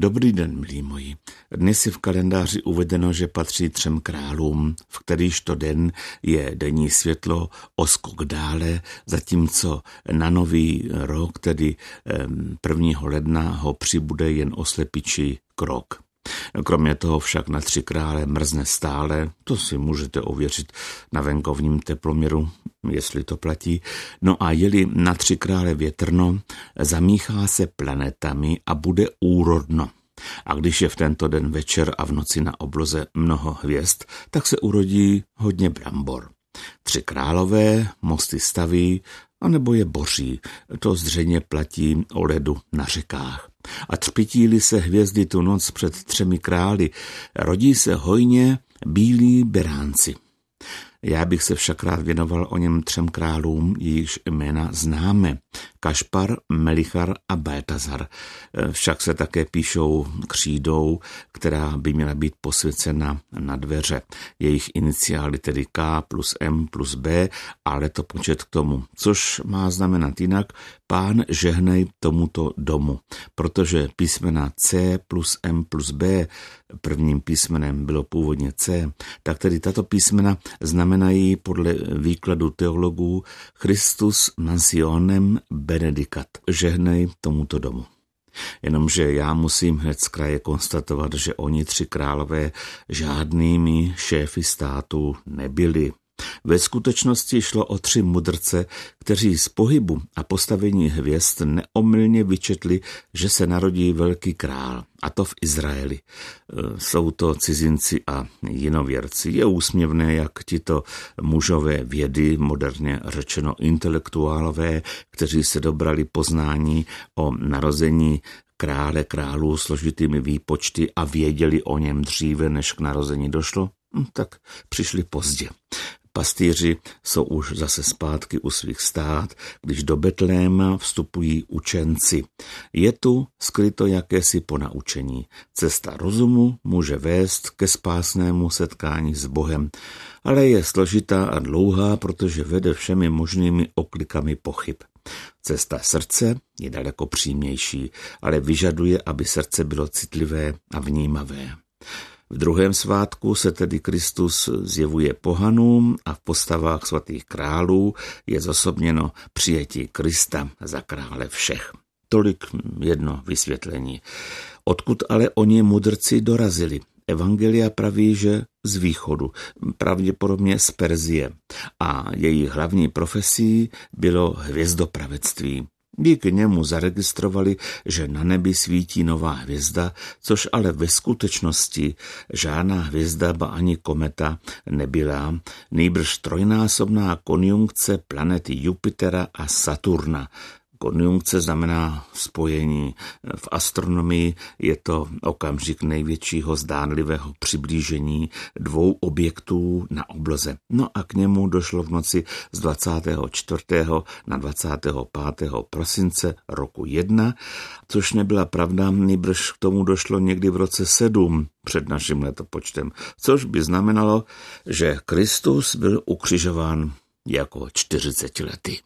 Dobrý den, milí moji. Dnes je v kalendáři uvedeno, že patří třem králům, v kterýž to den je denní světlo o skok dále, zatímco na nový rok, tedy 1. ledna, ho přibude jen oslepičí krok. Kromě toho však na tři krále mrzne stále, to si můžete ověřit na venkovním teploměru, jestli to platí. No a jeli na tři krále větrno, zamíchá se planetami a bude úrodno. A když je v tento den večer a v noci na obloze mnoho hvězd, tak se urodí hodně brambor. Tři králové mosty staví, anebo je boří. To zřejmě platí o ledu na řekách. A třpití se hvězdy tu noc před třemi krály, rodí se hojně bílí beránci. Já bych se však rád věnoval o něm třem králům, jejichž jména známe. Kašpar, Melichar a Baltazar. Však se také píšou křídou, která by měla být posvěcena na dveře. Jejich iniciály tedy K plus M plus B ale to počet k tomu, což má znamenat jinak, pán žehnej tomuto domu, protože písmena C plus M plus B, prvním písmenem bylo původně C, tak tedy tato písmena znamenají podle výkladu teologů Christus mansionem benedicat, žehnej tomuto domu. Jenomže já musím hned z kraje konstatovat, že oni tři králové žádnými šéfy státu nebyli. Ve skutečnosti šlo o tři mudrce, kteří z pohybu a postavení hvězd neomylně vyčetli, že se narodí velký král, a to v Izraeli. E, jsou to cizinci a jinověrci. Je úsměvné, jak tito mužové vědy, moderně řečeno intelektuálové, kteří se dobrali poznání o narození krále králů složitými výpočty a věděli o něm dříve, než k narození došlo, hm, tak přišli pozdě. Pastýři jsou už zase zpátky u svých stát, když do Betléma vstupují učenci. Je tu skryto jakési ponaučení. Cesta rozumu může vést ke spásnému setkání s Bohem, ale je složitá a dlouhá, protože vede všemi možnými oklikami pochyb. Cesta srdce je daleko přímější, ale vyžaduje, aby srdce bylo citlivé a vnímavé. V druhém svátku se tedy Kristus zjevuje pohanům a v postavách svatých králů je zosobněno přijetí Krista za krále všech. Tolik jedno vysvětlení. Odkud ale oni mudrci dorazili? Evangelia praví, že z východu, pravděpodobně z Perzie. A jejich hlavní profesí bylo hvězdopravectví. Díky němu zaregistrovali, že na nebi svítí nová hvězda, což ale ve skutečnosti žádná hvězda, ba ani kometa nebyla, nejbrž trojnásobná konjunkce planety Jupitera a Saturna, Konjunkce znamená spojení. V astronomii je to okamžik největšího zdánlivého přiblížení dvou objektů na obloze. No a k němu došlo v noci z 24. na 25. prosince roku 1, což nebyla pravda, nejbrž k tomu došlo někdy v roce 7 před naším letopočtem, což by znamenalo, že Kristus byl ukřižován jako 40 lety.